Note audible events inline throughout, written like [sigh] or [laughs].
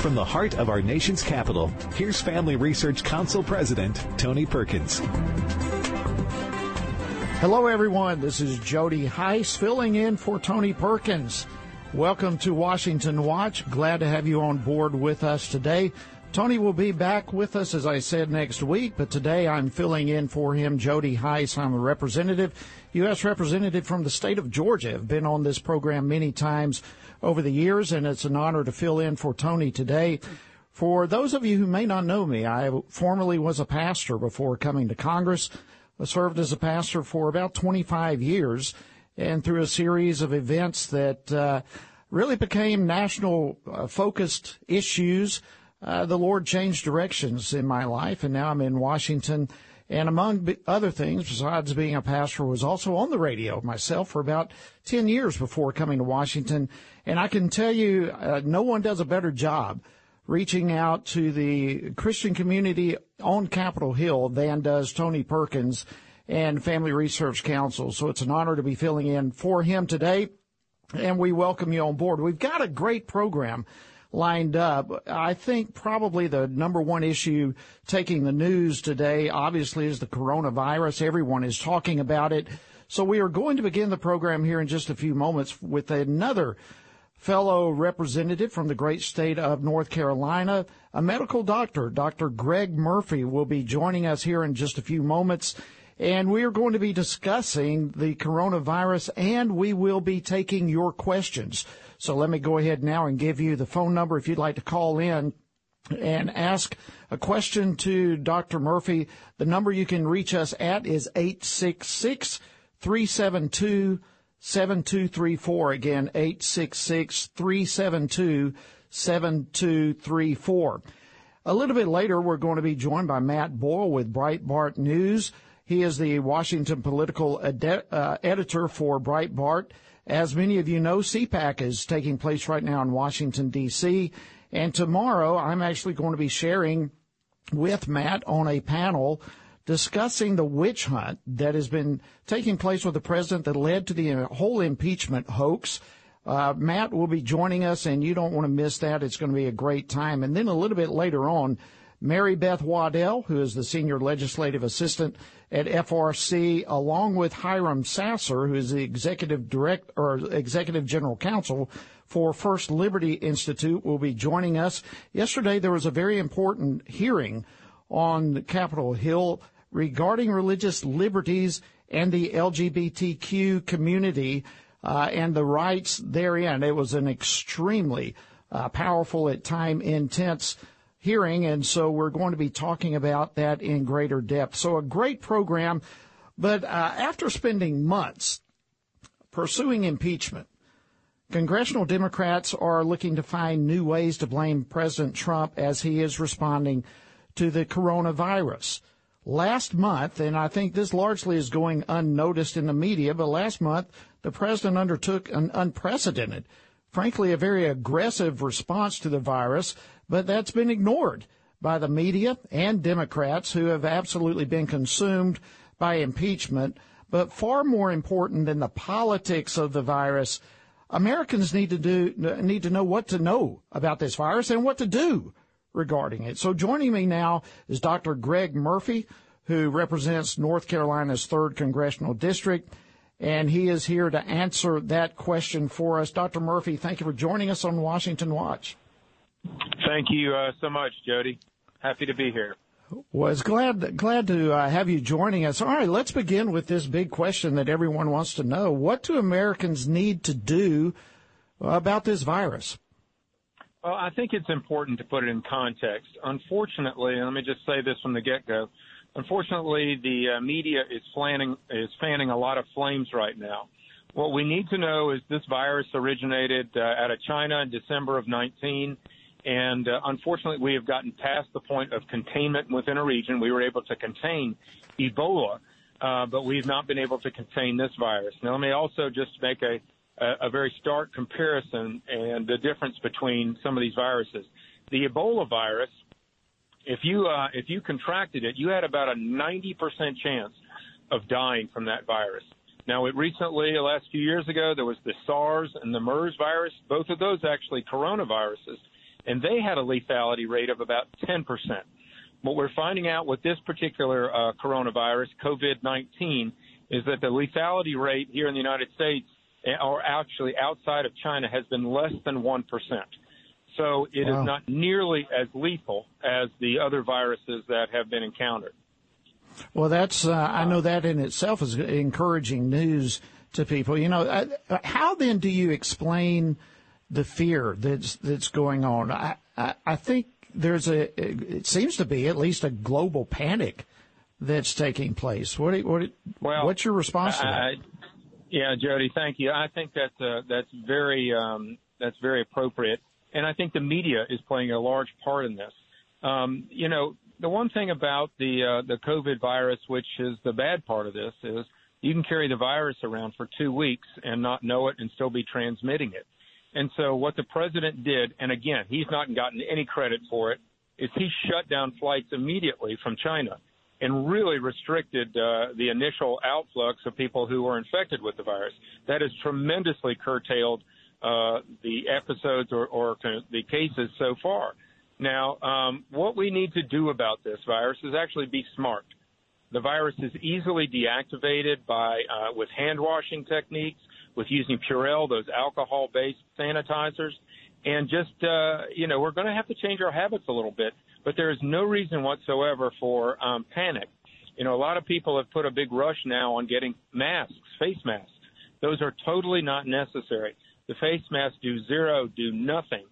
From the heart of our nation's capital, here's Family Research Council President Tony Perkins. Hello, everyone. This is Jody Hice filling in for Tony Perkins. Welcome to Washington Watch. Glad to have you on board with us today. Tony will be back with us, as I said, next week, but today I'm filling in for him. Jody Hice, I'm a representative, U.S. representative from the state of Georgia. I've been on this program many times over the years, and it's an honor to fill in for Tony today. For those of you who may not know me, I formerly was a pastor before coming to Congress. I served as a pastor for about 25 years, and through a series of events that uh, really became national uh, focused issues, uh, the Lord changed directions in my life, and now I'm in Washington. And among other things, besides being a pastor, was also on the radio myself for about 10 years before coming to Washington. And I can tell you, uh, no one does a better job reaching out to the Christian community on Capitol Hill than does Tony Perkins and Family Research Council. So it's an honor to be filling in for him today. And we welcome you on board. We've got a great program lined up. I think probably the number one issue taking the news today, obviously, is the coronavirus. Everyone is talking about it. So we are going to begin the program here in just a few moments with another fellow representative from the great state of North Carolina, a medical doctor. Dr. Greg Murphy will be joining us here in just a few moments. And we are going to be discussing the coronavirus and we will be taking your questions. So let me go ahead now and give you the phone number if you'd like to call in and ask a question to Dr. Murphy. The number you can reach us at is 866 372 7234. Again, 866 372 7234. A little bit later, we're going to be joined by Matt Boyle with Breitbart News. He is the Washington political ed- uh, editor for Breitbart. As many of you know, CPAC is taking place right now in Washington, D.C. And tomorrow, I'm actually going to be sharing with Matt on a panel discussing the witch hunt that has been taking place with the president that led to the whole impeachment hoax. Uh, Matt will be joining us, and you don't want to miss that. It's going to be a great time. And then a little bit later on, Mary Beth Waddell, who is the senior legislative assistant at FRC, along with Hiram Sasser, who is the executive direct or executive general counsel for First Liberty Institute, will be joining us. Yesterday, there was a very important hearing on Capitol Hill regarding religious liberties and the LGBTQ community uh, and the rights therein. It was an extremely uh, powerful, at time intense hearing, and so we're going to be talking about that in greater depth. So a great program, but uh, after spending months pursuing impeachment, congressional Democrats are looking to find new ways to blame President Trump as he is responding to the coronavirus. Last month, and I think this largely is going unnoticed in the media, but last month the president undertook an unprecedented, frankly, a very aggressive response to the virus, but that's been ignored by the media and Democrats who have absolutely been consumed by impeachment. But far more important than the politics of the virus, Americans need to do, need to know what to know about this virus and what to do regarding it. So joining me now is Dr. Greg Murphy, who represents North Carolina's 3rd Congressional District, and he is here to answer that question for us. Dr. Murphy, thank you for joining us on Washington Watch. Thank you uh, so much, Jody. Happy to be here. Was glad glad to uh, have you joining us. All right, let's begin with this big question that everyone wants to know: What do Americans need to do about this virus? Well, I think it's important to put it in context. Unfortunately, and let me just say this from the get-go. Unfortunately, the uh, media is fanning is fanning a lot of flames right now. What we need to know is this virus originated uh, out of China in December of 19, and uh, unfortunately, we have gotten past the point of containment within a region. We were able to contain Ebola, uh, but we've not been able to contain this virus. Now, let me also just make a a, a very stark comparison and the difference between some of these viruses. The Ebola virus, if you uh, if you contracted it, you had about a 90% chance of dying from that virus. Now, it recently, the last few years ago, there was the SARS and the MERS virus. Both of those actually coronaviruses, and they had a lethality rate of about 10%. What we're finding out with this particular uh, coronavirus, COVID-19, is that the lethality rate here in the United States, eh, or actually outside of China, has been less than 1%. So it wow. is not nearly as lethal as the other viruses that have been encountered. Well, that's, uh, I know that in itself is encouraging news to people. You know, uh, how then do you explain the fear that's, that's going on? I, I, I think there's a, it seems to be at least a global panic that's taking place. What, what, well, what's your response to that? yeah, Jody, thank you. I think that's, uh, that's very, um, that's very appropriate. And I think the media is playing a large part in this. Um, you know, the one thing about the uh, the COVID virus, which is the bad part of this, is you can carry the virus around for two weeks and not know it and still be transmitting it. And so what the president did, and again, he's not gotten any credit for it, is he shut down flights immediately from China and really restricted uh, the initial outflux of people who were infected with the virus. That has tremendously curtailed uh, the episodes or, or the cases so far. Now, um, what we need to do about this virus is actually be smart. The virus is easily deactivated by uh, with hand washing techniques, with using Purell, those alcohol-based sanitizers, and just uh, you know we're going to have to change our habits a little bit. But there is no reason whatsoever for um, panic. You know, a lot of people have put a big rush now on getting masks, face masks. Those are totally not necessary. The face masks do zero, do nothing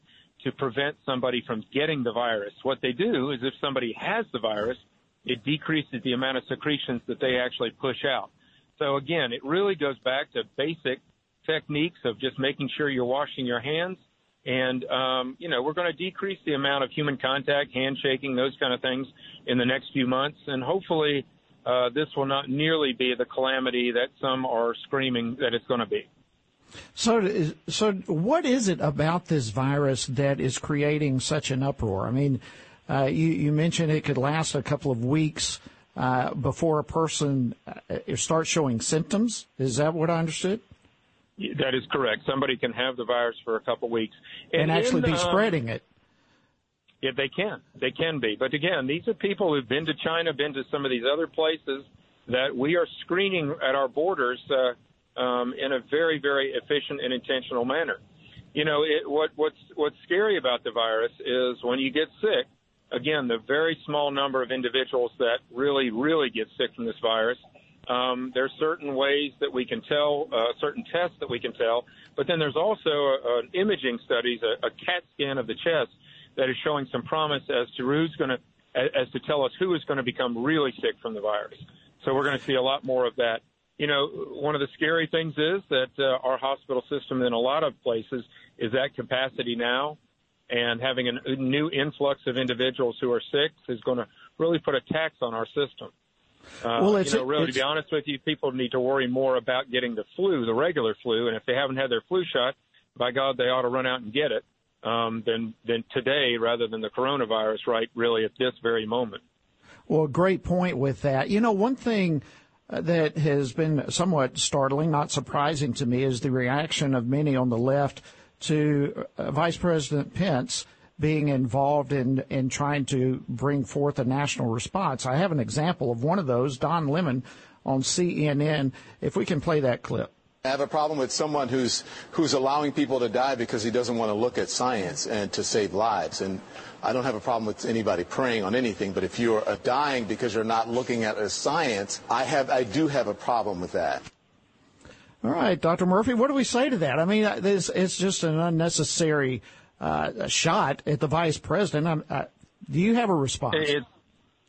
to prevent somebody from getting the virus. What they do is if somebody has the virus, it decreases the amount of secretions that they actually push out. So again, it really goes back to basic techniques of just making sure you're washing your hands. And, um, you know, we're going to decrease the amount of human contact, handshaking, those kind of things in the next few months. And hopefully, uh, this will not nearly be the calamity that some are screaming that it's going to be. So, so what is it about this virus that is creating such an uproar? I mean, uh, you, you, mentioned it could last a couple of weeks uh, before a person uh, starts showing symptoms. Is that what I understood? That is correct. Somebody can have the virus for a couple of weeks and, and actually in, be um, spreading it. Yeah, they can. They can be. But again, these are people who've been to China, been to some of these other places that we are screening at our borders. Uh, um, in a very, very efficient and intentional manner. You know, it, what, what's what's scary about the virus is when you get sick. Again, the very small number of individuals that really, really get sick from this virus. Um, there's certain ways that we can tell, uh, certain tests that we can tell, but then there's also an imaging studies, a, a CAT scan of the chest that is showing some promise as to who's going to, as to tell us who is going to become really sick from the virus. So we're going to see a lot more of that you know, one of the scary things is that uh, our hospital system in a lot of places is at capacity now, and having a new influx of individuals who are sick is going to really put a tax on our system. Uh, well, it's, you know, really, it's, to be honest with you, people need to worry more about getting the flu, the regular flu, and if they haven't had their flu shot, by God, they ought to run out and get it. Um, than than today, rather than the coronavirus, right? Really, at this very moment. Well, great point with that. You know, one thing that has been somewhat startling, not surprising to me, is the reaction of many on the left to uh, Vice President Pence being involved in, in trying to bring forth a national response. I have an example of one of those, Don Lemon on CNN. If we can play that clip. I have a problem with someone who's who's allowing people to die because he doesn't want to look at science and to save lives. And I don't have a problem with anybody praying on anything, but if you're uh, dying because you're not looking at a science, I have I do have a problem with that. All right, Dr. Murphy, what do we say to that? I mean, uh, this, it's just an unnecessary uh, shot at the vice president. Uh, do you have a response? It's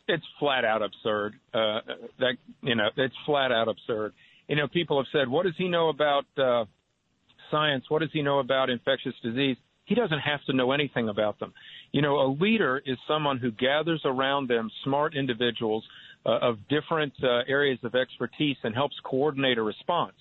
it's flat out absurd. Uh, that you know, it's flat out absurd you know, people have said, what does he know about uh, science? What does he know about infectious disease? He doesn't have to know anything about them. You know, a leader is someone who gathers around them smart individuals uh, of different uh, areas of expertise and helps coordinate a response.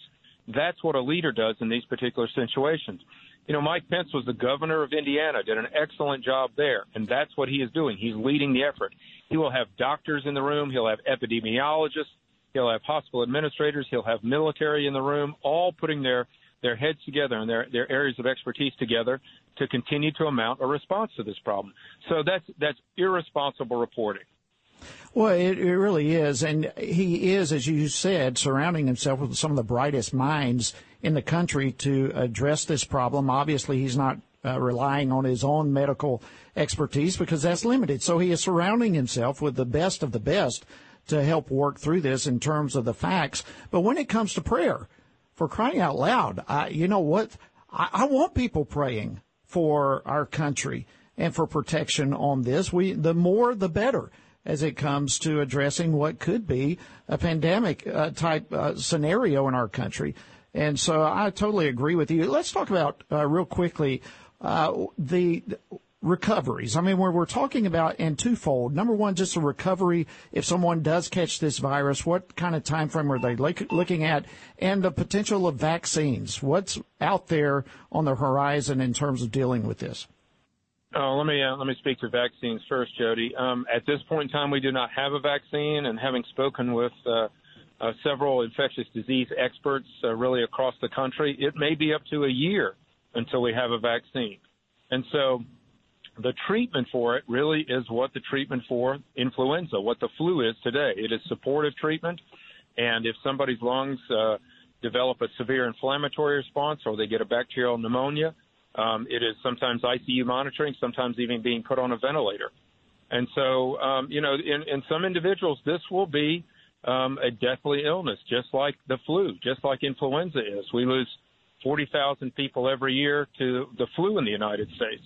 That's what a leader does in these particular situations. You know, Mike Pence was the governor of Indiana, did an excellent job there, and that's what he is doing. He's leading the effort. He will have doctors in the room. He'll have epidemiologists. He'll have hospital administrators. He'll have military in the room, all putting their their heads together and their their areas of expertise together to continue to amount a response to this problem. So that's that's irresponsible reporting. Well, it, it really is, and he is, as you said, surrounding himself with some of the brightest minds in the country to address this problem. Obviously, he's not uh, relying on his own medical expertise because that's limited. So he is surrounding himself with the best of the best to help work through this in terms of the facts. But when it comes to prayer, for crying out loud, I, you know what? I, I want people praying for our country and for protection on this. We, the more, the better as it comes to addressing what could be a pandemic uh, type uh, scenario in our country. And so I totally agree with you. Let's talk about uh, real quickly uh, the recoveries. I mean, we're, we're talking about in twofold. Number one, just a recovery if someone does catch this virus. What kind of time frame are they look, looking at? And the potential of vaccines. What's out there on the horizon in terms of dealing with this? Oh, let me uh, let me speak to vaccines first, Jody. Um, at this point in time, we do not have a vaccine, and having spoken with uh, uh, several infectious disease experts uh, really across the country, it may be up to a year until we have a vaccine. And so, the treatment for it really is what the treatment for influenza, what the flu is today. It is supportive treatment, and if somebody's lungs uh, develop a severe inflammatory response or they get a bacterial pneumonia um, it is sometimes ICU monitoring, sometimes even being put on a ventilator. And so, um, you know, in, in some individuals, this will be um, a deathly illness, just like the flu, just like influenza is. We lose 40,000 people every year to the flu in the United States.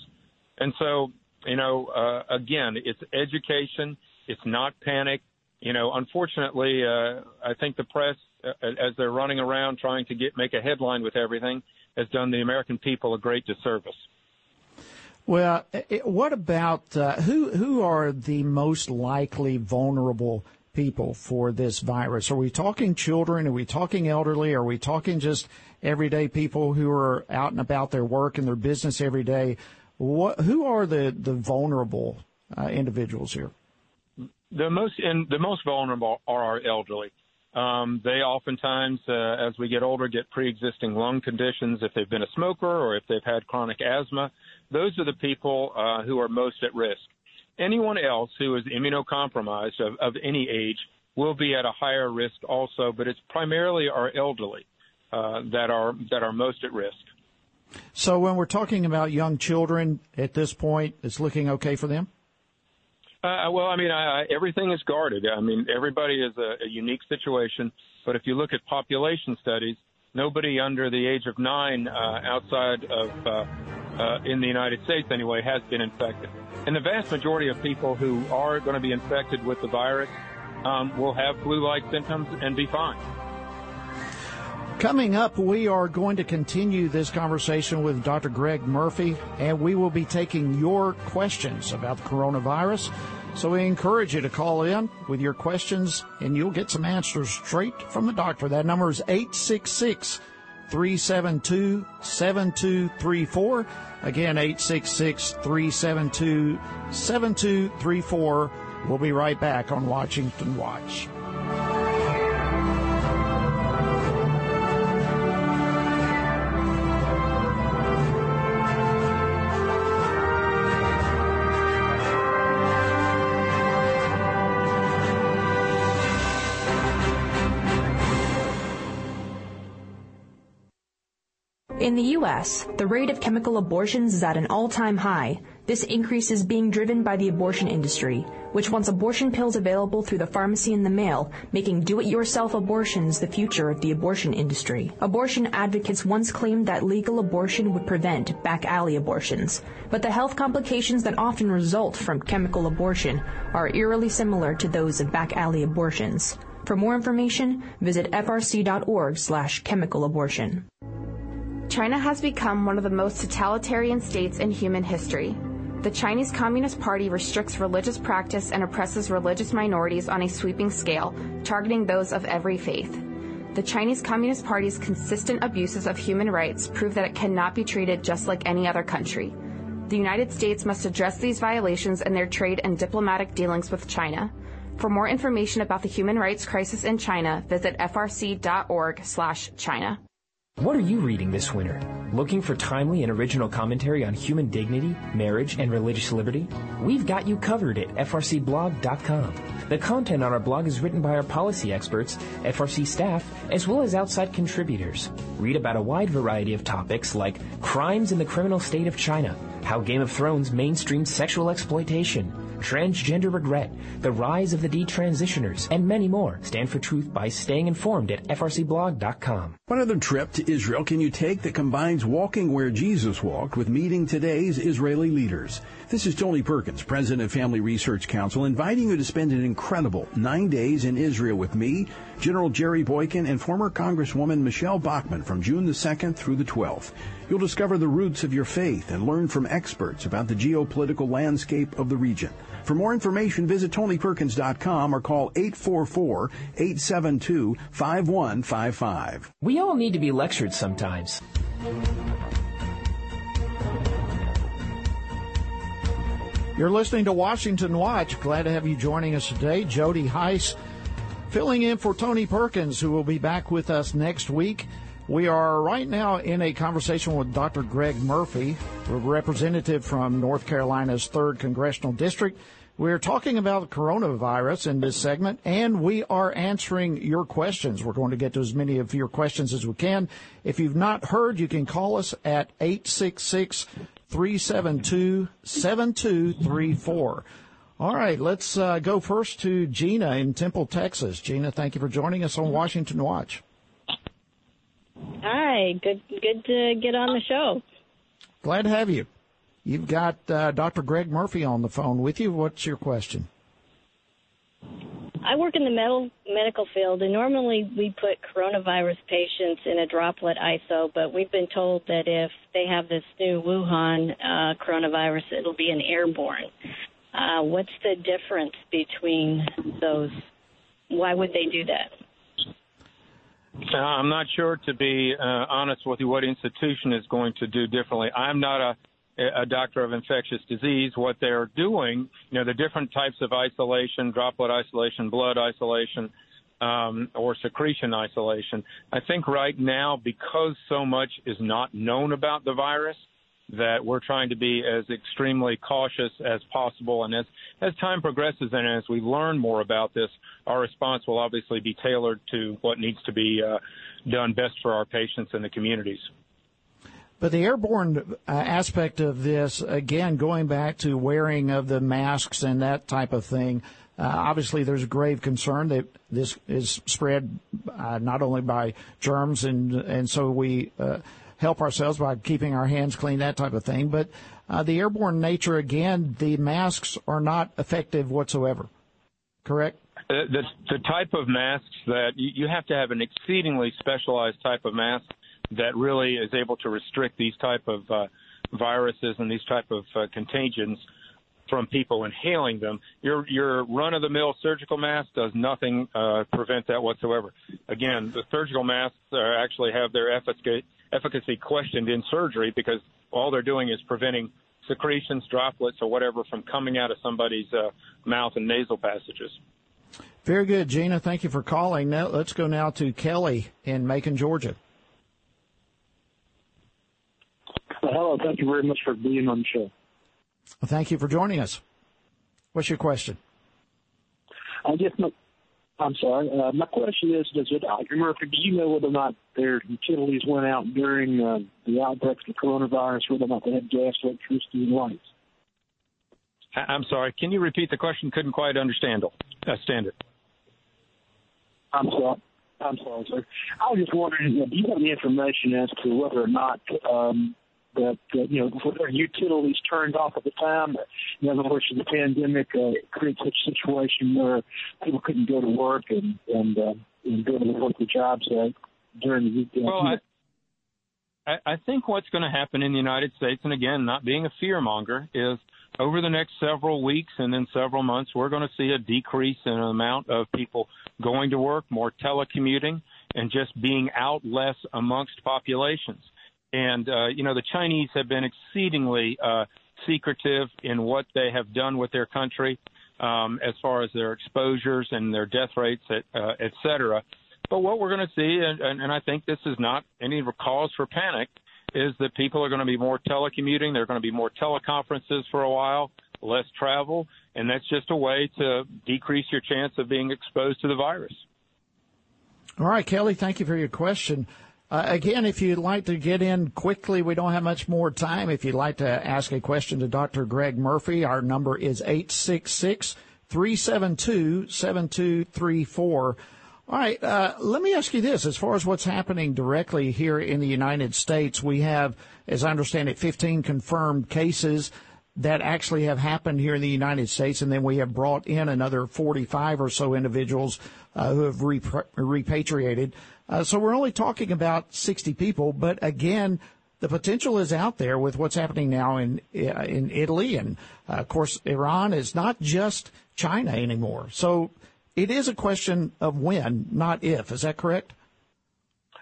And so, you know, uh, again, it's education. It's not panic. You know, unfortunately, uh, I think the press, uh, as they're running around trying to get make a headline with everything, has done the American people a great disservice. Well, what about uh, who who are the most likely vulnerable people for this virus? Are we talking children? Are we talking elderly? Are we talking just everyday people who are out and about their work and their business every day? What, who are the the vulnerable uh, individuals here? The most in, the most vulnerable are our elderly. Um, they oftentimes, uh, as we get older, get pre-existing lung conditions if they've been a smoker or if they've had chronic asthma. Those are the people uh, who are most at risk. Anyone else who is immunocompromised of, of any age will be at a higher risk also, but it's primarily our elderly uh, that are that are most at risk. So when we're talking about young children at this point, it's looking okay for them. Uh, well, I mean, I, I, everything is guarded. I mean, everybody is a, a unique situation. But if you look at population studies, nobody under the age of nine uh, outside of uh, uh, in the United States anyway has been infected. And the vast majority of people who are going to be infected with the virus um, will have flu-like symptoms and be fine. Coming up, we are going to continue this conversation with Dr. Greg Murphy, and we will be taking your questions about the coronavirus. So we encourage you to call in with your questions, and you'll get some answers straight from the doctor. That number is 866 372 7234. Again, 866 372 7234. We'll be right back on Washington Watch. In the U.S., the rate of chemical abortions is at an all-time high. This increase is being driven by the abortion industry, which wants abortion pills available through the pharmacy in the mail, making do-it-yourself abortions the future of the abortion industry. Abortion advocates once claimed that legal abortion would prevent back alley abortions, but the health complications that often result from chemical abortion are eerily similar to those of back alley abortions. For more information, visit frc.org slash chemical abortion. China has become one of the most totalitarian states in human history. The Chinese Communist Party restricts religious practice and oppresses religious minorities on a sweeping scale, targeting those of every faith. The Chinese Communist Party's consistent abuses of human rights prove that it cannot be treated just like any other country. The United States must address these violations in their trade and diplomatic dealings with China. For more information about the human rights crisis in China, visit frc.org/china. What are you reading this winter? Looking for timely and original commentary on human dignity, marriage, and religious liberty? We've got you covered at frcblog.com. The content on our blog is written by our policy experts, FRC staff, as well as outside contributors. Read about a wide variety of topics like crimes in the criminal state of China, how Game of Thrones mainstreamed sexual exploitation, transgender regret, the rise of the detransitioners, and many more. Stand for truth by staying informed at frcblog.com. What other trip to Israel can you take that combines walking where Jesus walked with meeting today's Israeli leaders? This is Tony Perkins, President of Family Research Council, inviting you to spend an incredible nine days in Israel with me, General Jerry Boykin, and former Congresswoman Michele Bachmann from June the 2nd through the 12th. You'll discover the roots of your faith and learn from experts about the geopolitical landscape of the region. For more information, visit TonyPerkins.com or call 844-872-5155. We all need to be lectured sometimes. You're listening to Washington Watch. Glad to have you joining us today. Jody Hice filling in for Tony Perkins, who will be back with us next week. We are right now in a conversation with Dr. Greg Murphy, a representative from North Carolina's 3rd Congressional District. We're talking about coronavirus in this segment, and we are answering your questions. We're going to get to as many of your questions as we can. If you've not heard, you can call us at 866 372 7234. All right, let's uh, go first to Gina in Temple, Texas. Gina, thank you for joining us on Washington Watch. Hi, good good to get on the show. Glad to have you. You've got uh, Dr. Greg Murphy on the phone with you. What's your question? I work in the medical medical field, and normally we put coronavirus patients in a droplet ISO, but we've been told that if they have this new Wuhan uh, coronavirus, it'll be an airborne. Uh, what's the difference between those? Why would they do that? Uh, I'm not sure, to be uh, honest with you, what institution is going to do differently. I'm not a a doctor of infectious disease, what they're doing, you know, the different types of isolation, droplet isolation, blood isolation, um, or secretion isolation. I think right now, because so much is not known about the virus, that we're trying to be as extremely cautious as possible. And as, as time progresses and as we learn more about this, our response will obviously be tailored to what needs to be uh, done best for our patients and the communities. But the airborne uh, aspect of this, again, going back to wearing of the masks and that type of thing, uh, obviously there's a grave concern that this is spread uh, not only by germs and and so we uh, help ourselves by keeping our hands clean, that type of thing. But uh, the airborne nature, again, the masks are not effective whatsoever. Correct. The, the, the type of masks that you, you have to have an exceedingly specialized type of mask that really is able to restrict these type of uh, viruses and these type of uh, contagions from people inhaling them. Your your run of the mill surgical mask does nothing uh, prevent that whatsoever. Again, the surgical masks are actually have their efficacy questioned in surgery because all they're doing is preventing secretions, droplets, or whatever from coming out of somebody's uh, mouth and nasal passages. Very good, Gina. Thank you for calling. Now let's go now to Kelly in Macon, Georgia. Hello. Thank you very much for being on the show. Well, thank you for joining us. What's your question? I guess my, I'm sorry. Uh, my question is, does it, Dr. Murphy, do you know whether or not their utilities went out during uh, the outbreak of the coronavirus, whether or not they had gas, electricity, and lights? I'm sorry. Can you repeat the question? Couldn't quite understand it. Uh, stand it. I'm sorry. I'm sorry, sir. I was just wondering, do you have any information as to whether or not um, that uh, you know were utilities turned off at the time. In other words, the pandemic uh, created such a situation where people couldn't go to work and and, uh, and go to work the jobs uh, during the weekend. Well, I, I think what's going to happen in the United States, and again, not being a fearmonger, is over the next several weeks and then several months, we're going to see a decrease in the amount of people going to work, more telecommuting, and just being out less amongst populations. And, uh, you know, the Chinese have been exceedingly uh, secretive in what they have done with their country. um, as far as their exposures and their death rates, et, uh, et cetera. But what we're going to see, and, and, and I think this is not any cause for panic, is that people are going to be more telecommuting. There are going to be more teleconferences for a while, less travel, and that's just a way to decrease your chance of being exposed to the virus. All right, Kelly, thank you for your question. Uh, again, if you'd like to get in quickly, we don't have much more time. If you'd like to ask a question to Dr. Greg Murphy, our number is 866 372 7234. All right, uh, let me ask you this. As far as what's happening directly here in the United States, we have, as I understand it, 15 confirmed cases that actually have happened here in the United States, and then we have brought in another 45 or so individuals uh, who have repatriated. Uh, so we're only talking about 60 people, but again, the potential is out there with what's happening now in uh, in Italy, and uh, of course, Iran is not just China anymore. So it is a question of when, not if. Is that correct?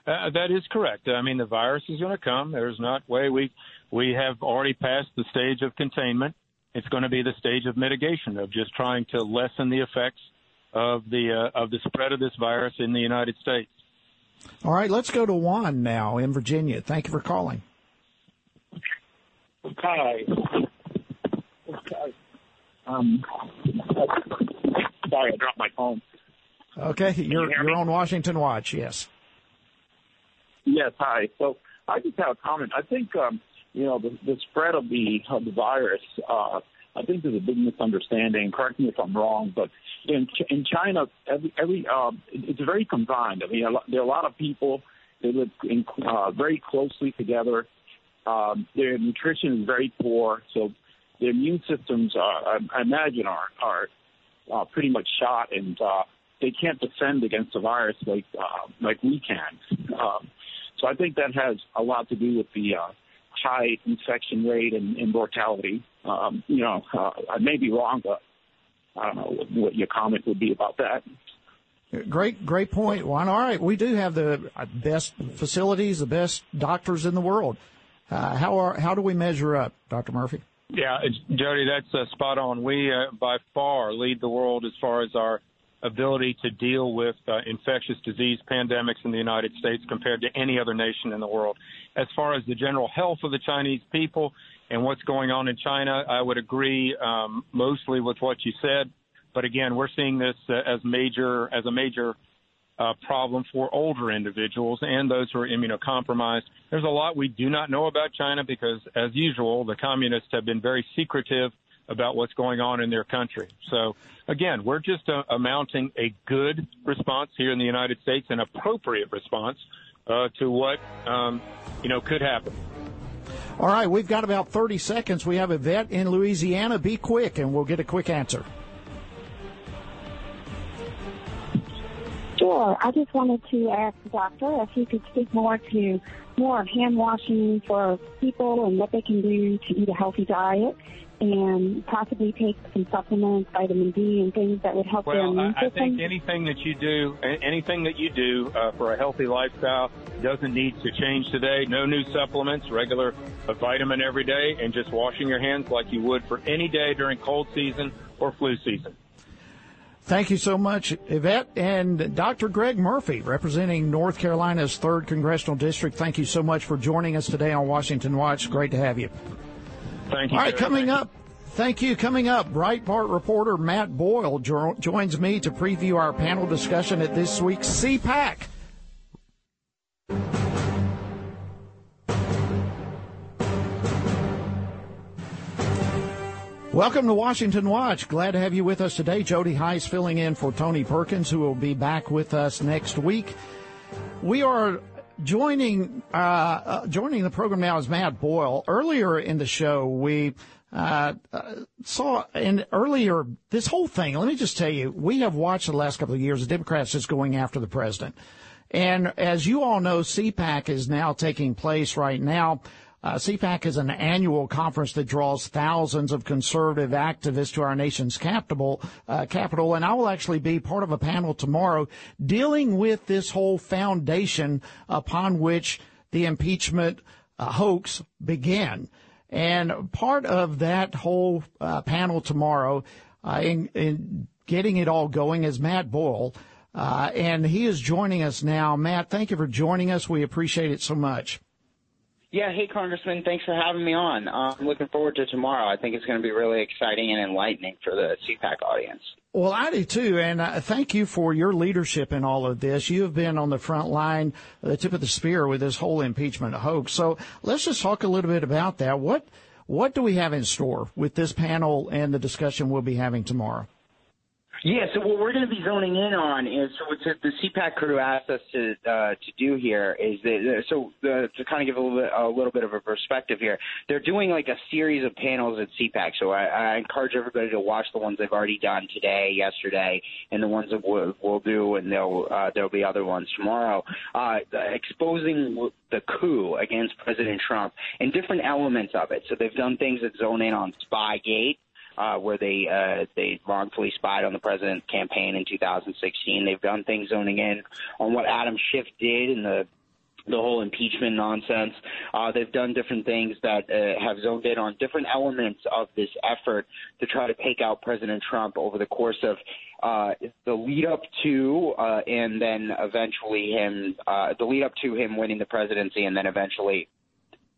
Uh, that is correct. I mean, the virus is going to come. There's not way we we have already passed the stage of containment. It's going to be the stage of mitigation of just trying to lessen the effects of the uh, of the spread of this virus in the United States. All right, let's go to Juan now in Virginia. Thank you for calling. Hi. Um, sorry, I dropped my phone. Okay, you're you you're on Washington Watch. Yes. Yes. Hi. So I just have a comment. I think um, you know the, the spread of the of the virus. Uh, I think there's a big misunderstanding. Correct me if I'm wrong, but in in China, every every uh, it's very combined. I mean, there are a lot of people. They live in, uh, very closely together. Um, their nutrition is very poor, so their immune systems, are, I, I imagine, are are uh, pretty much shot, and uh, they can't defend against the virus like uh, like we can. Um, so I think that has a lot to do with the uh, high infection rate and, and mortality. Um, you know, uh, I may be wrong, but I don't know what, what your comment would be about that. Great, great point, Juan. All right, we do have the best facilities, the best doctors in the world. Uh, how are how do we measure up, Dr. Murphy? Yeah, Jody, that's uh, spot on. We uh, by far lead the world as far as our ability to deal with uh, infectious disease pandemics in the United States compared to any other nation in the world. As far as the general health of the Chinese people and what's going on in China, I would agree um, mostly with what you said. But again, we're seeing this uh, as major as a major uh, problem for older individuals and those who are immunocompromised. There's a lot we do not know about China because, as usual, the communists have been very secretive about what's going on in their country. So again, we're just uh, amounting a good response here in the United States, an appropriate response uh, to what um, you know could happen. All right, we've got about 30 seconds. We have Yvette in Louisiana. Be quick, and we'll get a quick answer. Sure. I just wanted to ask the doctor if he could speak more to more of hand washing for people and what they can do to eat a healthy diet and possibly take some supplements, vitamin D, and things that would help well, their immune system? I think anything that you do, anything that you do uh, for a healthy lifestyle doesn't need to change today. No new supplements, regular a vitamin every day, and just washing your hands like you would for any day during cold season or flu season. Thank you so much, Yvette and Dr. Greg Murphy, representing North Carolina's 3rd Congressional District. Thank you so much for joining us today on Washington Watch. Great to have you. Thank you. All right, coming up. Thank you. Coming up, Breitbart reporter Matt Boyle jo- joins me to preview our panel discussion at this week's CPAC. Welcome to Washington Watch. Glad to have you with us today. Jody Hice filling in for Tony Perkins, who will be back with us next week. We are joining uh, uh, joining the program now is Matt Boyle. Earlier in the show, we uh, uh, saw and earlier this whole thing. Let me just tell you, we have watched the last couple of years the Democrats just going after the president, and as you all know, CPAC is now taking place right now. Uh, CPAC is an annual conference that draws thousands of conservative activists to our nation's capital, uh, capital, and I will actually be part of a panel tomorrow dealing with this whole foundation upon which the impeachment uh, hoax began. And part of that whole uh, panel tomorrow uh, in, in getting it all going is Matt Boyle. Uh, and he is joining us now. Matt, thank you for joining us. We appreciate it so much. Yeah, hey, Congressman, thanks for having me on. Uh, I'm looking forward to tomorrow. I think it's going to be really exciting and enlightening for the CPAC audience. Well, I do too, and uh, thank you for your leadership in all of this. You have been on the front line, the tip of the spear with this whole impeachment hoax. So let's just talk a little bit about that. What what do we have in store with this panel and the discussion we'll be having tomorrow? Yeah, so what we're going to be zoning in on is so what the CPAC crew asked us to uh, to do here is that so uh, to kind of give a little bit a little bit of a perspective here, they're doing like a series of panels at CPAC. So I, I encourage everybody to watch the ones they've already done today, yesterday, and the ones that we'll, we'll do, and there'll uh, there'll be other ones tomorrow, uh, exposing the coup against President Trump and different elements of it. So they've done things that zone in on Spygate uh, where they uh, they wrongfully spied on the president's campaign in 2016. They've done things zoning in on what Adam Schiff did in the the whole impeachment nonsense. Uh, they've done different things that uh, have zoned in on different elements of this effort to try to take out President Trump over the course of uh, the lead up to uh, and then eventually him, uh, the lead up to him winning the presidency and then eventually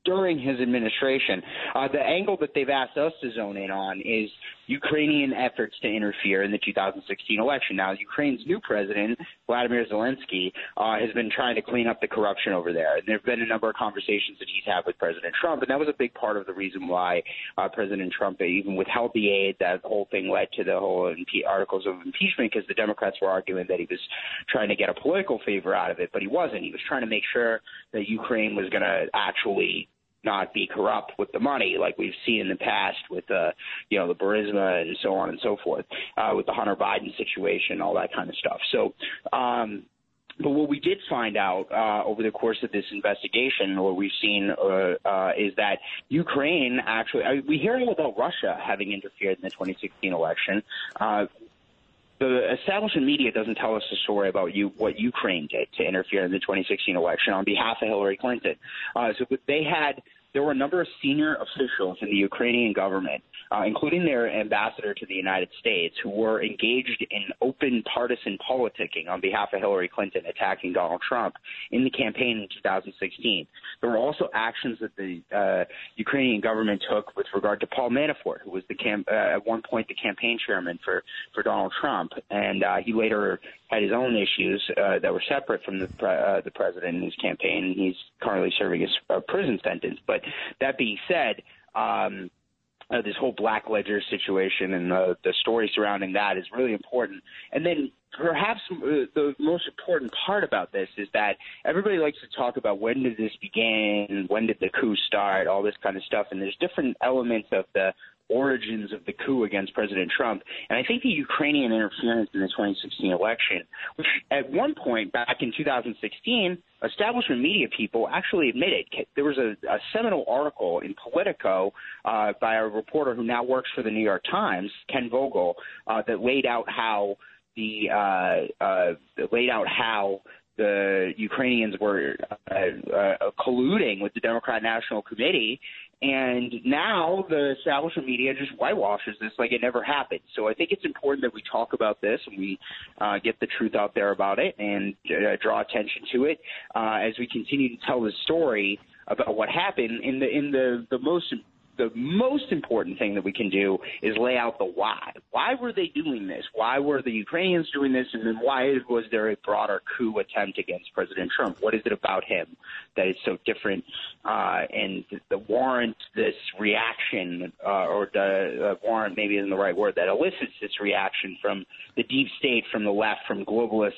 during his administration. Uh, the angle that they've asked us to zone in on is Ukrainian efforts to interfere in the 2016 election. Now, Ukraine's new president, Vladimir Zelensky, uh, has been trying to clean up the corruption over there. And there have been a number of conversations that he's had with President Trump, and that was a big part of the reason why uh, President Trump even withheld the aid. That whole thing led to the whole impe- articles of impeachment because the Democrats were arguing that he was trying to get a political favor out of it, but he wasn't. He was trying to make sure that Ukraine was going to actually not be corrupt with the money, like we've seen in the past with uh, you know the Burisma and so on and so forth, uh, with the Hunter Biden situation, all that kind of stuff. So. Um, but what we did find out uh, over the course of this investigation, what we've seen, uh, uh, is that Ukraine actually, I, we hear about Russia having interfered in the 2016 election. Uh, the establishment media doesn't tell us the story about you what Ukraine did to interfere in the 2016 election on behalf of Hillary Clinton. Uh, so they had there were a number of senior officials in the Ukrainian government, uh, including their ambassador to the United States, who were engaged in open partisan politicking on behalf of Hillary Clinton, attacking Donald Trump in the campaign in 2016. There were also actions that the uh, Ukrainian government took with regard to Paul Manafort, who was the uh, at one point the campaign chairman for for Donald Trump, and uh, he later had his own issues uh, that were separate from the pre- uh, the president and his campaign. and He's currently serving his prison sentence. But that being said, um, uh, this whole Black Ledger situation and the, the story surrounding that is really important. And then perhaps uh, the most important part about this is that everybody likes to talk about when did this begin, when did the coup start, all this kind of stuff. And there's different elements of the origins of the coup against President Trump. And I think the Ukrainian interference in the 2016 election, which at one point back in 2016, establishment media people actually admitted there was a, a seminal article in Politico uh, by a reporter who now works for the New York Times, Ken Vogel, uh, that laid out how the uh, uh, laid out how the Ukrainians were uh, uh, colluding with the Democrat National Committee and now the establishment media just whitewashes this like it never happened. So I think it's important that we talk about this and we uh, get the truth out there about it and uh, draw attention to it uh, as we continue to tell the story about what happened in the in the the most the most important thing that we can do is lay out the why. Why were they doing this? Why were the Ukrainians doing this? And then why was there a broader coup attempt against President Trump? What is it about him that is so different uh, and the warrant this reaction, uh, or the uh, warrant maybe isn't the right word, that elicits this reaction from the deep state, from the left, from globalists?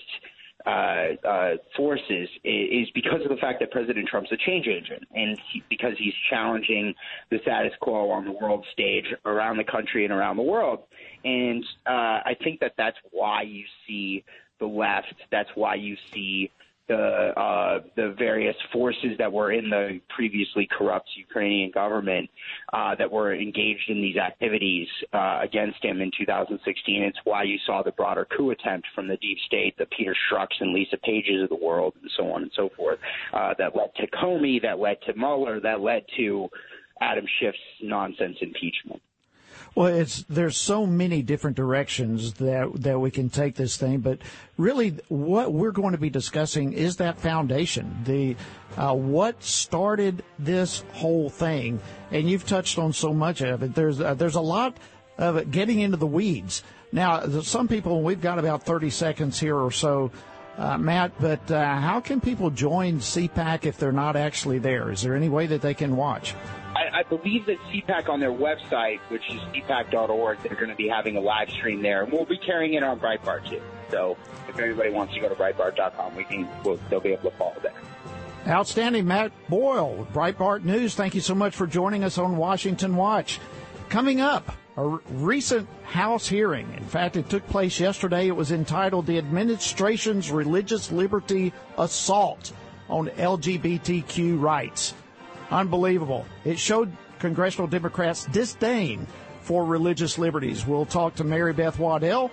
Uh, uh, forces is because of the fact that President Trump's a change agent, and he, because he's challenging the status quo on the world stage around the country and around the world. And uh, I think that that's why you see the left. That's why you see the uh, the various forces that were in the previously corrupt Ukrainian government uh, that were engaged in these activities uh, against him in 2016. It's why you saw the broader coup attempt from the deep state, the Peter Strzok's and Lisa Pages of the world, and so on and so forth, uh, that led to Comey, that led to Mueller, that led to Adam Schiff's nonsense impeachment. Well, it's there's so many different directions that that we can take this thing, but really, what we're going to be discussing is that foundation, the uh, what started this whole thing, and you've touched on so much of it. There's uh, there's a lot of it getting into the weeds. Now, some people, we've got about 30 seconds here or so, uh, Matt, but uh, how can people join CPAC if they're not actually there? Is there any way that they can watch? I, I believe that CPAC on their website, which is cpac.org, they're going to be having a live stream there. And we'll be carrying it on Breitbart too. So if anybody wants to go to Breitbart.com, we can, we'll, they'll be able to follow that. Outstanding. Matt Boyle, Breitbart News, thank you so much for joining us on Washington Watch. Coming up, a recent House hearing. In fact, it took place yesterday. It was entitled The Administration's Religious Liberty Assault on LGBTQ Rights. Unbelievable. It showed congressional Democrats' disdain for religious liberties. We'll talk to Mary Beth Waddell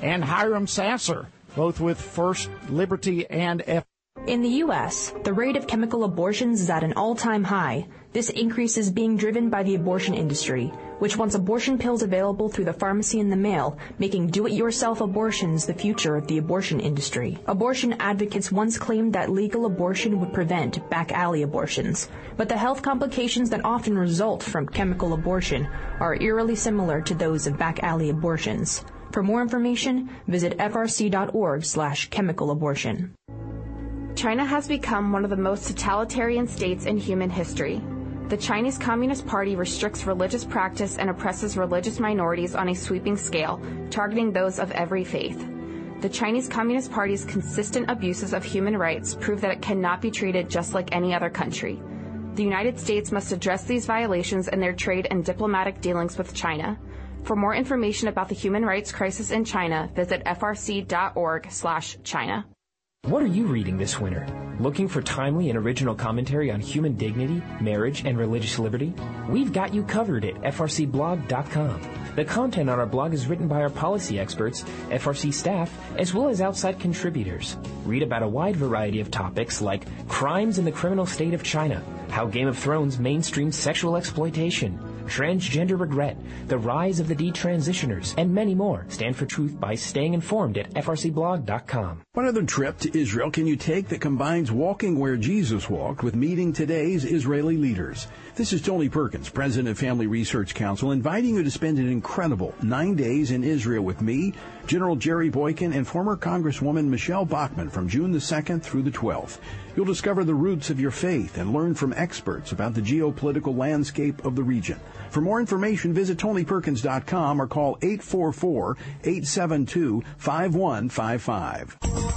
and Hiram Sasser, both with First Liberty and F. In the U.S., the rate of chemical abortions is at an all-time high. This increase is being driven by the abortion industry, which wants abortion pills available through the pharmacy in the mail, making do-it-yourself abortions the future of the abortion industry. Abortion advocates once claimed that legal abortion would prevent back alley abortions, but the health complications that often result from chemical abortion are eerily similar to those of back alley abortions. For more information, visit frc.org slash chemical abortion. China has become one of the most totalitarian states in human history. The Chinese Communist Party restricts religious practice and oppresses religious minorities on a sweeping scale, targeting those of every faith. The Chinese Communist Party's consistent abuses of human rights prove that it cannot be treated just like any other country. The United States must address these violations in their trade and diplomatic dealings with China. For more information about the human rights crisis in China, visit frc.org/china. What are you reading this winter? Looking for timely and original commentary on human dignity, marriage, and religious liberty? We've got you covered at frcblog.com. The content on our blog is written by our policy experts, FRC staff, as well as outside contributors. Read about a wide variety of topics like crimes in the criminal state of China, how Game of Thrones mainstreams sexual exploitation, transgender regret, the rise of the detransitioners, and many more. Stand for truth by staying informed at frcblog.com. What other trip to Israel can you take that combines walking where Jesus walked with meeting today's Israeli leaders? This is Tony Perkins, President of Family Research Council, inviting you to spend an incredible nine days in Israel with me, General Jerry Boykin, and former Congresswoman Michele Bachmann from June the 2nd through the 12th. You'll discover the roots of your faith and learn from experts about the geopolitical landscape of the region. For more information, visit TonyPerkins.com or call 844-872-5155.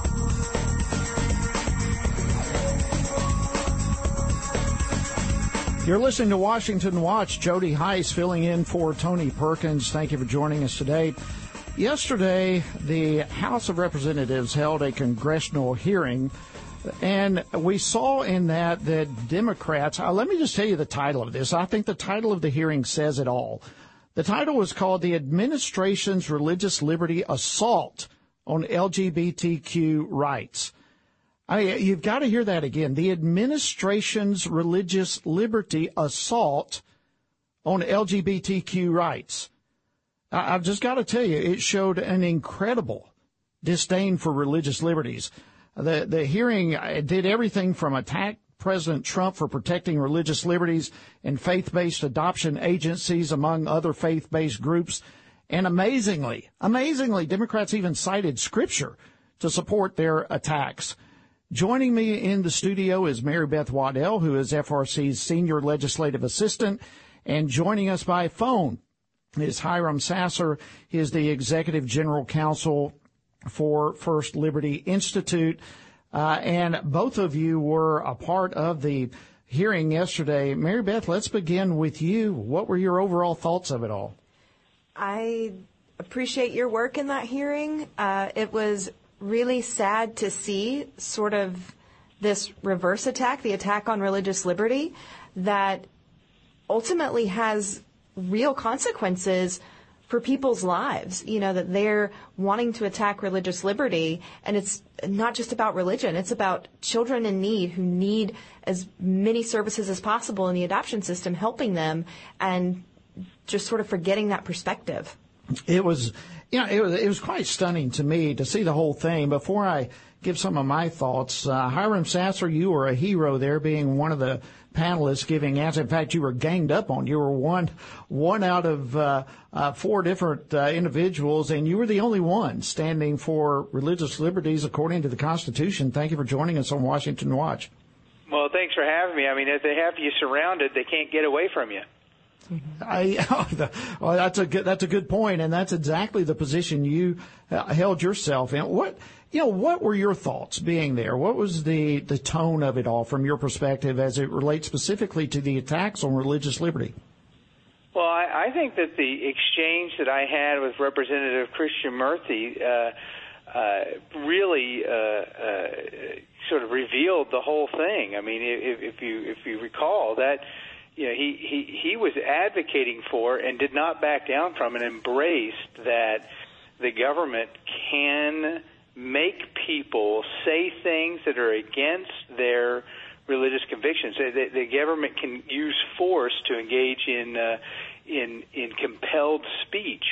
You're listening to Washington Watch. Jody Hice filling in for Tony Perkins. Thank you for joining us today. Yesterday, the House of Representatives held a congressional hearing, and we saw in that that Democrats. Uh, let me just tell you the title of this. I think the title of the hearing says it all. The title was called "The Administration's Religious Liberty Assault on LGBTQ Rights." I mean, you've got to hear that again. The administration's religious liberty assault on LGBTQ rights. I've just got to tell you, it showed an incredible disdain for religious liberties. The, the hearing uh, did everything from attack President Trump for protecting religious liberties and faith-based adoption agencies, among other faith-based groups. And amazingly, amazingly, Democrats even cited scripture to support their attacks. Joining me in the studio is Mary Beth Waddell, who is FRC's senior legislative assistant, and joining us by phone is Hiram Sasser. He is the executive general counsel for First Liberty Institute. Uh, and both of you were a part of the hearing yesterday. Mary Beth, let's begin with you. What were your overall thoughts of it all? I appreciate your work in that hearing. Uh, it was really sad to see sort of this reverse attack, the attack on religious liberty, that ultimately has real consequences for people's lives. You know, that they're wanting to attack religious liberty, and it's not just about religion, it's about children in need who need as many services as possible in the adoption system, helping them. And just sort of forgetting that perspective. It was, you know, it was, it was quite stunning to me to see the whole thing. Before I give some of my thoughts, uh, Hiram Sasser, you were a hero there, being one of the panelists giving answers. In fact, you were ganged up on. You were one, one out of uh, uh, four different uh, individuals, and you were the only one standing for religious liberties according to the Constitution. Thank you for joining us on Washington Watch. Well, thanks for having me. I mean, if they have you surrounded, they can't get away from you. I, [laughs] well, that's a good, that's a good point, and that's exactly the position you uh, held yourself in. What you know, what were your thoughts being there? What was the the tone of it all from your perspective as it relates specifically to the attacks on religious liberty? Well, I, I think that the exchange that I had with Representative Krishnamoorthi uh, uh, really uh, uh, sort of revealed the whole thing. I mean, if, if you if you recall that you know, he, he, he was advocating for and did not back down from and embraced that the government can make people say things that are against their religious convictions. The, the government can use force to engage in uh, in in compelled speech.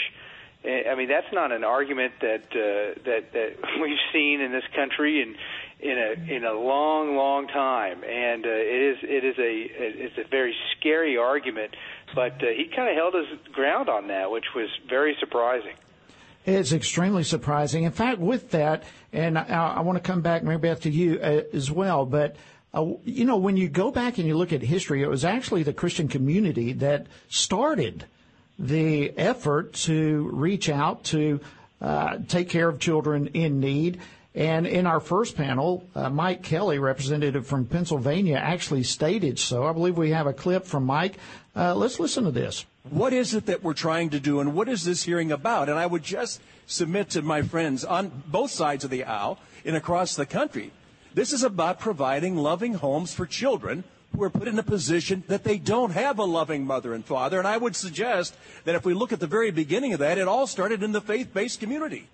I mean, that's not an argument that uh, that that [laughs] we've seen in this country in in a in a long, long time, and uh, it is it is a it's a very scary argument. But uh, he kind of held his ground on that, which was very surprising. It's extremely surprising. In fact, with that, and I, I want to come back, Mary Beth, to you uh, as well, but. Uh, you know, when you go back and you look at history, it was actually the Christian community that started the effort to reach out to uh, take care of children in need. And in our first panel, uh, Mike Kelly, representative from Pennsylvania, actually stated so. I believe we have a clip from Mike. Uh, let's listen to this. What is it that we're trying to do, and what is this hearing about? And I would just submit to my friends on both sides of the aisle and across the country this is about providing loving homes for children who are put in a position that they don't have a loving mother and father. And I would suggest that if we look at the very beginning of that, it all started in the faith based community.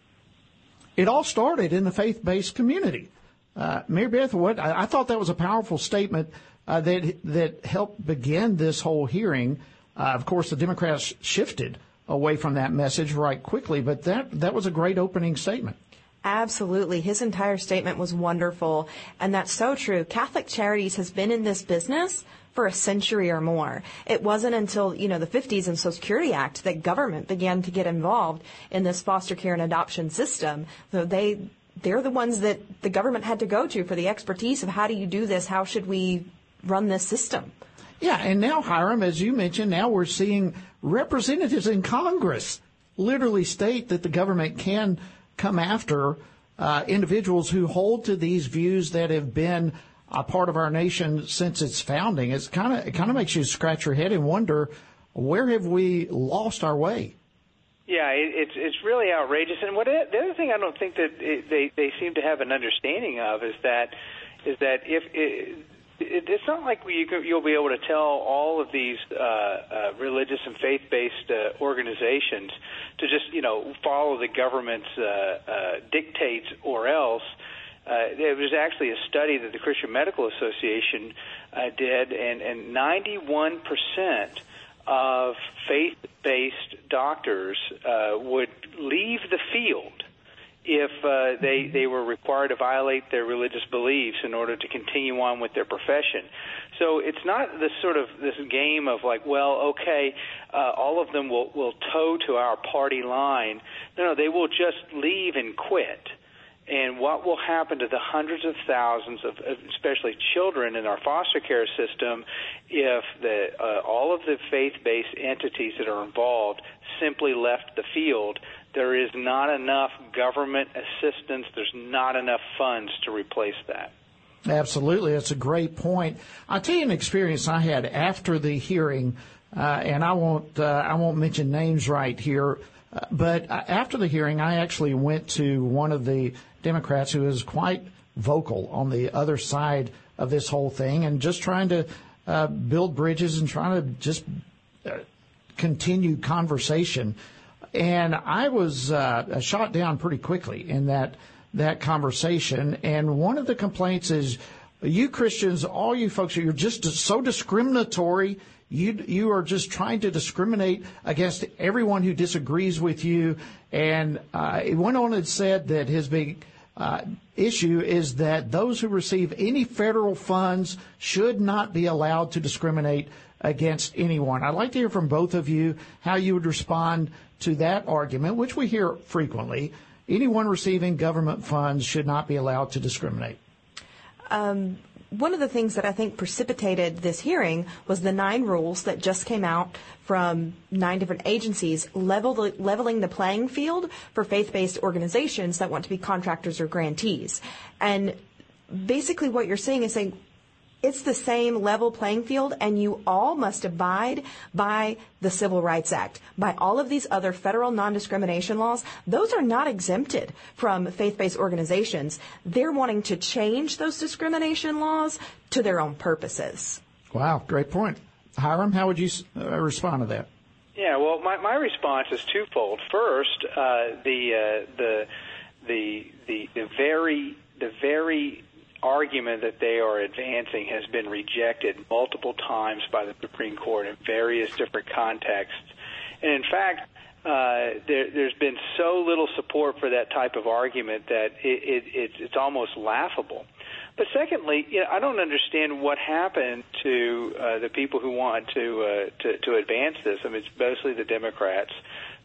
It all started in the faith-based community. Uh, Mary Beth, what I, I, thought that was a powerful statement uh, that that helped begin this whole hearing. Uh, of course, the Democrats shifted away from that message right quickly, but that that was a great opening statement. Absolutely. His entire statement was wonderful. And that's so true. Catholic Charities has been in this business for a century or more. It wasn't until, you know, the 50s and Social Security Act that government began to get involved in this foster care and adoption system. So they, they're the ones that the government had to go to for the expertise of how do you do this? How should we run this system? Yeah, and now, Hiram, as you mentioned, now we're seeing representatives in Congress literally state that the government can come after uh, individuals who hold to these views that have been a part of our nation since its founding. It's kind of it kind of makes you scratch your head and wonder where have we lost our way. Yeah, it, it's it's really outrageous. And what it, the other thing I don't think that it, they they seem to have an understanding of is that is that if it, it's not like you you'll be able to tell all of these uh, uh, religious and faith-based uh, organizations to just you know follow the government's uh, uh, dictates or else. Uh, there was actually a study that the Christian Medical Association uh, did, and, and 91 percent of faith-based doctors uh, would leave the field if uh, they they were required to violate their religious beliefs in order to continue on with their profession. So it's not this sort of this game of like, well, okay, uh, all of them will will toe to our party line. No, no, they will just leave and quit. And what will happen to the hundreds of thousands of, especially children in our foster care system, if the uh, all of the faith-based entities that are involved simply left the field? There is not enough government assistance. There's not enough funds to replace that. Absolutely, that's a great point. I'll tell you an experience I had after the hearing, uh, and I won't uh, I won't mention names right here, uh, but after the hearing, I actually went to one of the Democrats who is quite vocal on the other side of this whole thing, and just trying to uh, build bridges and trying to just uh, continue conversation. And I was uh, shot down pretty quickly in that that conversation. And one of the complaints is, you Christians, all you folks, you're just so discriminatory. you you are just trying to discriminate against everyone who disagrees with you. And uh, went on and said that his big uh, issue is that those who receive any federal funds should not be allowed to discriminate against anyone. I'd like to hear from both of you how you would respond to that argument, which we hear frequently. Anyone receiving government funds should not be allowed to discriminate. Um, one of the things that I think precipitated this hearing was the nine rules that just came out from nine different agencies level the, leveling the playing field for faith-based organizations that want to be contractors or grantees. And basically what you're saying is saying it's the same level playing field and you all must abide by the Civil Rights Act, by all of these other federal non-discrimination laws. Those are not exempted from faith-based organizations. They're wanting to change those discrimination laws to their own purposes. Wow, great point. Hiram, how would you uh, respond to that? Yeah, well, my, my response is twofold. First, uh, the, uh, the the the the very the very argument that they are advancing has been rejected multiple times by the Supreme Court in various different contexts. And in fact, uh, there, there's been so little support for that type of argument that it, it, it, it's almost laughable. But secondly, you know, I don't understand what happened to uh, the people who want to, uh, to to advance this. I mean, it's mostly the Democrats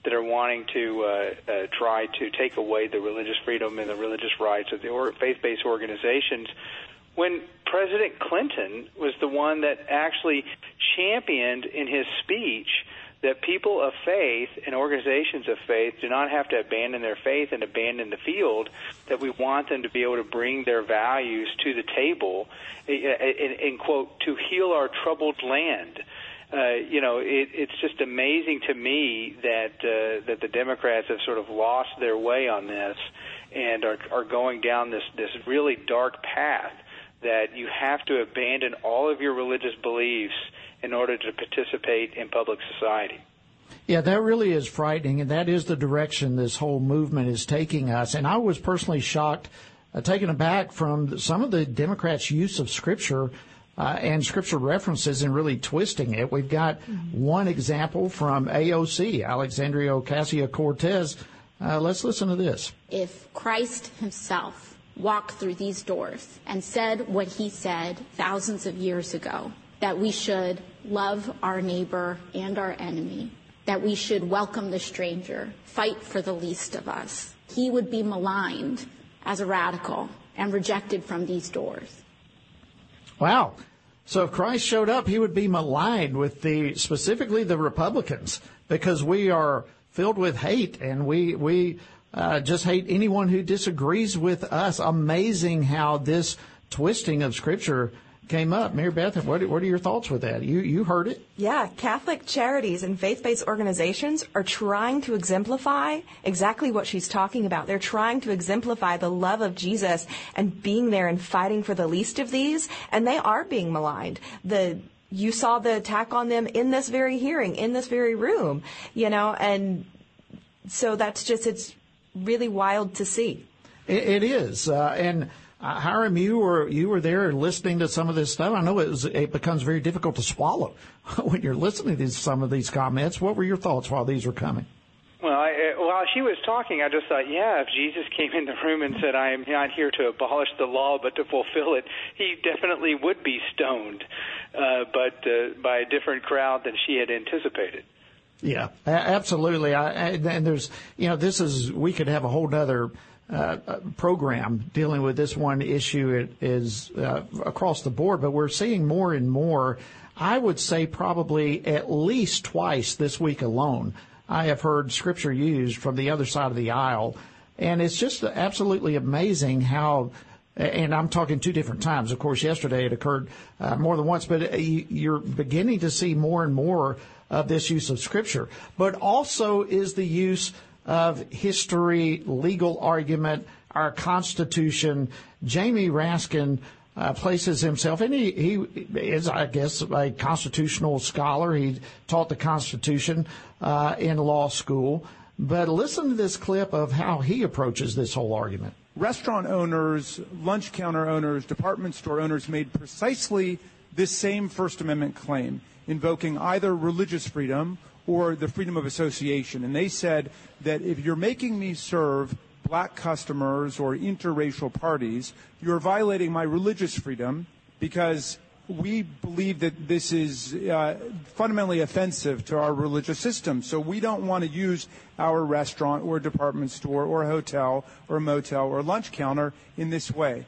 that are wanting to uh, uh, try to take away the religious freedom and the religious rights of the or- faith-based organizations when President Clinton was the one that actually championed in his speech that people of faith and organizations of faith do not have to abandon their faith and abandon the field, that we want them to be able to bring their values to the table and, and quote, to heal our troubled land uh, you know, it, it's just amazing to me that uh, that the Democrats have sort of lost their way on this and are are going down this this really dark path that you have to abandon all of your religious beliefs in order to participate in public society. Yeah, that really is frightening, and that is the direction this whole movement is taking us. And I was personally shocked, uh, taken aback from some of the Democrats' use of Scripture uh, and scripture references and really twisting it. We've got mm-hmm. one example from AOC, Alexandria Ocasio Cortez. Uh, let's listen to this. If Christ himself walked through these doors and said what he said thousands of years ago, that we should love our neighbor and our enemy, that we should welcome the stranger, fight for the least of us, he would be maligned as a radical and rejected from these doors. Wow. So if Christ showed up, he would be maligned with the, specifically the Republicans, because we are filled with hate and we, we, uh, just hate anyone who disagrees with us. Amazing how this twisting of scripture came up. Mary Beth, what, what are your thoughts with that? You, you heard it. Yeah, Catholic charities and faith-based organizations are trying to exemplify exactly what she's talking about. They're trying to exemplify the love of Jesus and being there and fighting for the least of these, and they are being maligned. The you saw the attack on them in this very hearing, in this very room, you know, and so that's just it's really wild to see. it, it is, uh, and uh, Hiram, you were you were there listening to some of this stuff. I know it, was, it becomes very difficult to swallow [laughs] when you're listening to some of these comments. What were your thoughts while these were coming? Well, I, uh, while she was talking, I just thought, yeah, if Jesus came in the room and said, "I am not here to abolish the law, but to fulfill it," he definitely would be stoned, uh, but uh, by a different crowd than she had anticipated. Yeah, absolutely. I, and there's, you know, this is we could have a whole other program dealing with this one issue it is uh, across the board, but we're seeing more and more. I would say probably at least twice this week alone, I have heard scripture used from the other side of the aisle, and it's just absolutely amazing how. And I'm talking two different times. Of course, yesterday it occurred uh, more than once, but uh, you're beginning to see more and more of this use of scripture. But also is the use of history, legal argument, our Constitution. Jamie Raskin uh, places himself, and he, he is, I guess, a constitutional scholar. He taught the Constitution uh, in law school. But listen to this clip of how he approaches this whole argument. Restaurant owners, lunch counter owners, department store owners made precisely this same First Amendment claim. invoking either religious freedom or the freedom of association. And they said that if you're making me serve black customers or interracial parties, you're violating my religious freedom because we believe that this is uh, fundamentally offensive to our religious system. So we don't want to use our restaurant or department store or hotel or motel or lunch counter in this way.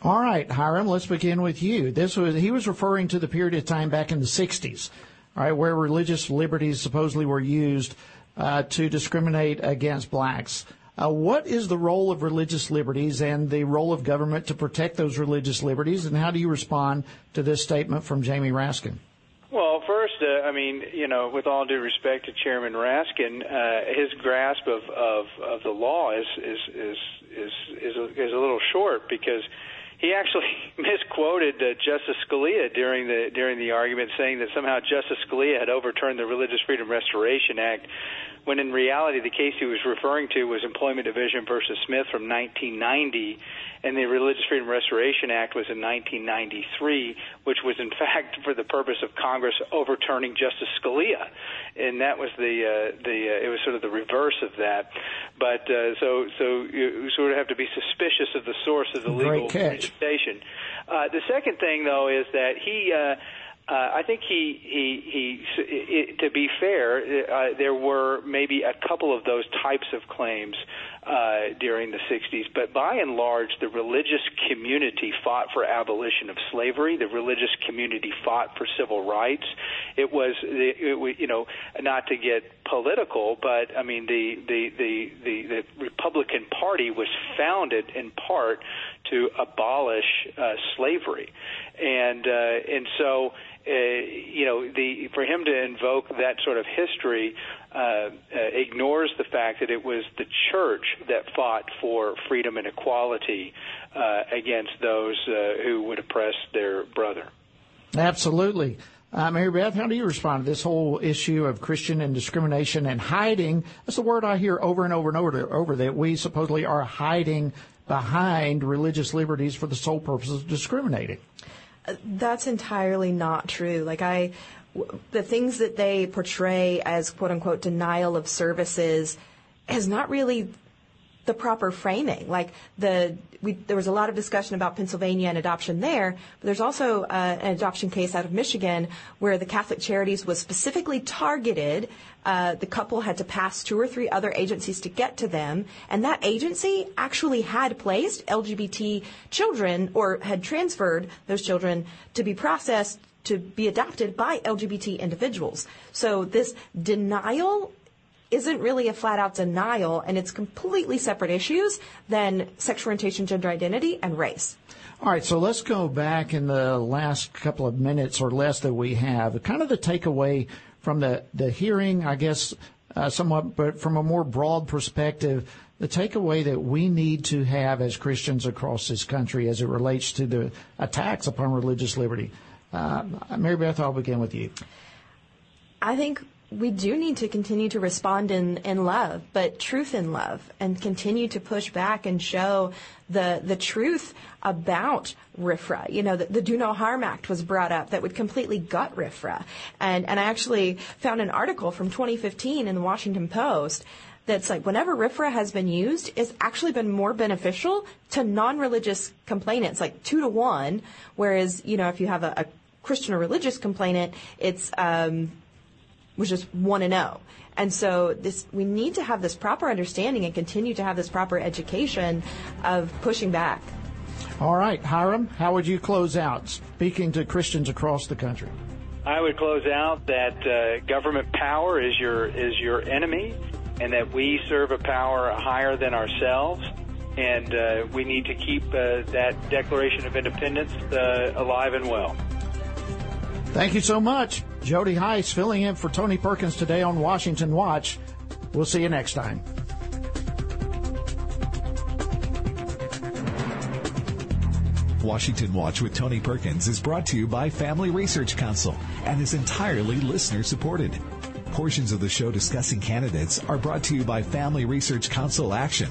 All right, Hiram, let's begin with you. This was he was referring to the period of time back in the 60s, all right, where religious liberties supposedly were used uh, to discriminate against blacks. Uh, what is the role of religious liberties and the role of government to protect those religious liberties, and how do you respond to this statement from Jamie Raskin? Well, first, uh, I mean, you know, with all due respect to Chairman Raskin, uh, his grasp of, of, of the law is is is is is a, is a little short because he actually [laughs] misquoted uh, Justice Scalia during the during the argument, saying that somehow Justice Scalia had overturned the Religious Freedom Restoration Act, when in reality the case he was referring to was Employment Division versus Smith from 1990, and the Religious Freedom Restoration Act was in 1993, which was in fact for the purpose of Congress overturning Justice Scalia, and that was the uh, the uh, it was sort of the reverse of that. But uh, so so you sort of have to be suspicious of the source of the legal Uh, the second thing, though, is that he. Uh, uh, I think he he he. It, to be fair, uh, there were maybe a couple of those types of claims uh, during the 60s, but by and large, the religious community fought for abolition of slavery. The religious community fought for civil rights. It was, it, you know, not to get political, but I mean, the the the the, the Republican Party was founded in part to abolish uh, slavery, and uh, and so uh, you know, the for him to invoke that sort of history uh, uh, ignores the fact that it was the church that fought for freedom and equality uh, against those uh, who would oppress their brother. Absolutely. Uh, Mary Beth, how do you respond to this whole issue of Christian and discrimination and hiding? That's the word I hear over and over and over, over that we supposedly are hiding behind religious liberties for the sole purpose of discriminating. That's entirely not true. Like I, the things that they portray as quote unquote denial of services has not really the proper framing. Like the we, there was a lot of discussion about Pennsylvania and adoption there, but there's also uh, an adoption case out of Michigan where the Catholic Charities was specifically targeted. Uh, the couple had to pass two or three other agencies to get to them, and that agency actually had placed LGBT children or had transferred those children to be processed to be adopted by LGBT individuals. So this denial isn't really a flat out denial and it's completely separate issues than sexual orientation, gender identity, and race. All right, so let's go back in the last couple of minutes or less that we have. Kind of the takeaway from the, the hearing, I guess, uh, somewhat, but from a more broad perspective, the takeaway that we need to have as Christians across this country as it relates to the attacks upon religious liberty. Uh, Mary Beth, I'll begin with you. I think we do need to continue to respond in, in love, but truth in love, and continue to push back and show the the truth about RFRA. You know, the, the Do No Harm Act was brought up that would completely gut RFRA, and and I actually found an article from 2015 in the Washington Post that's like whenever RFRA has been used, it's actually been more beneficial to non-religious complainants, like two to one. Whereas, you know, if you have a, a Christian or religious complainant, it's um, was just one and zero. And so this, we need to have this proper understanding and continue to have this proper education of pushing back. All right, Hiram, how would you close out speaking to Christians across the country? I would close out that uh, government power is your is your enemy, and that we serve a power higher than ourselves, and uh, we need to keep uh, that Declaration of Independence uh, alive and well. Thank you so much. Jody Hice filling in for Tony Perkins today on Washington Watch. We'll see you next time. Washington Watch with Tony Perkins is brought to you by Family Research Council and is entirely listener supported. Portions of the show discussing candidates are brought to you by Family Research Council Action